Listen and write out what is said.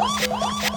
Oh,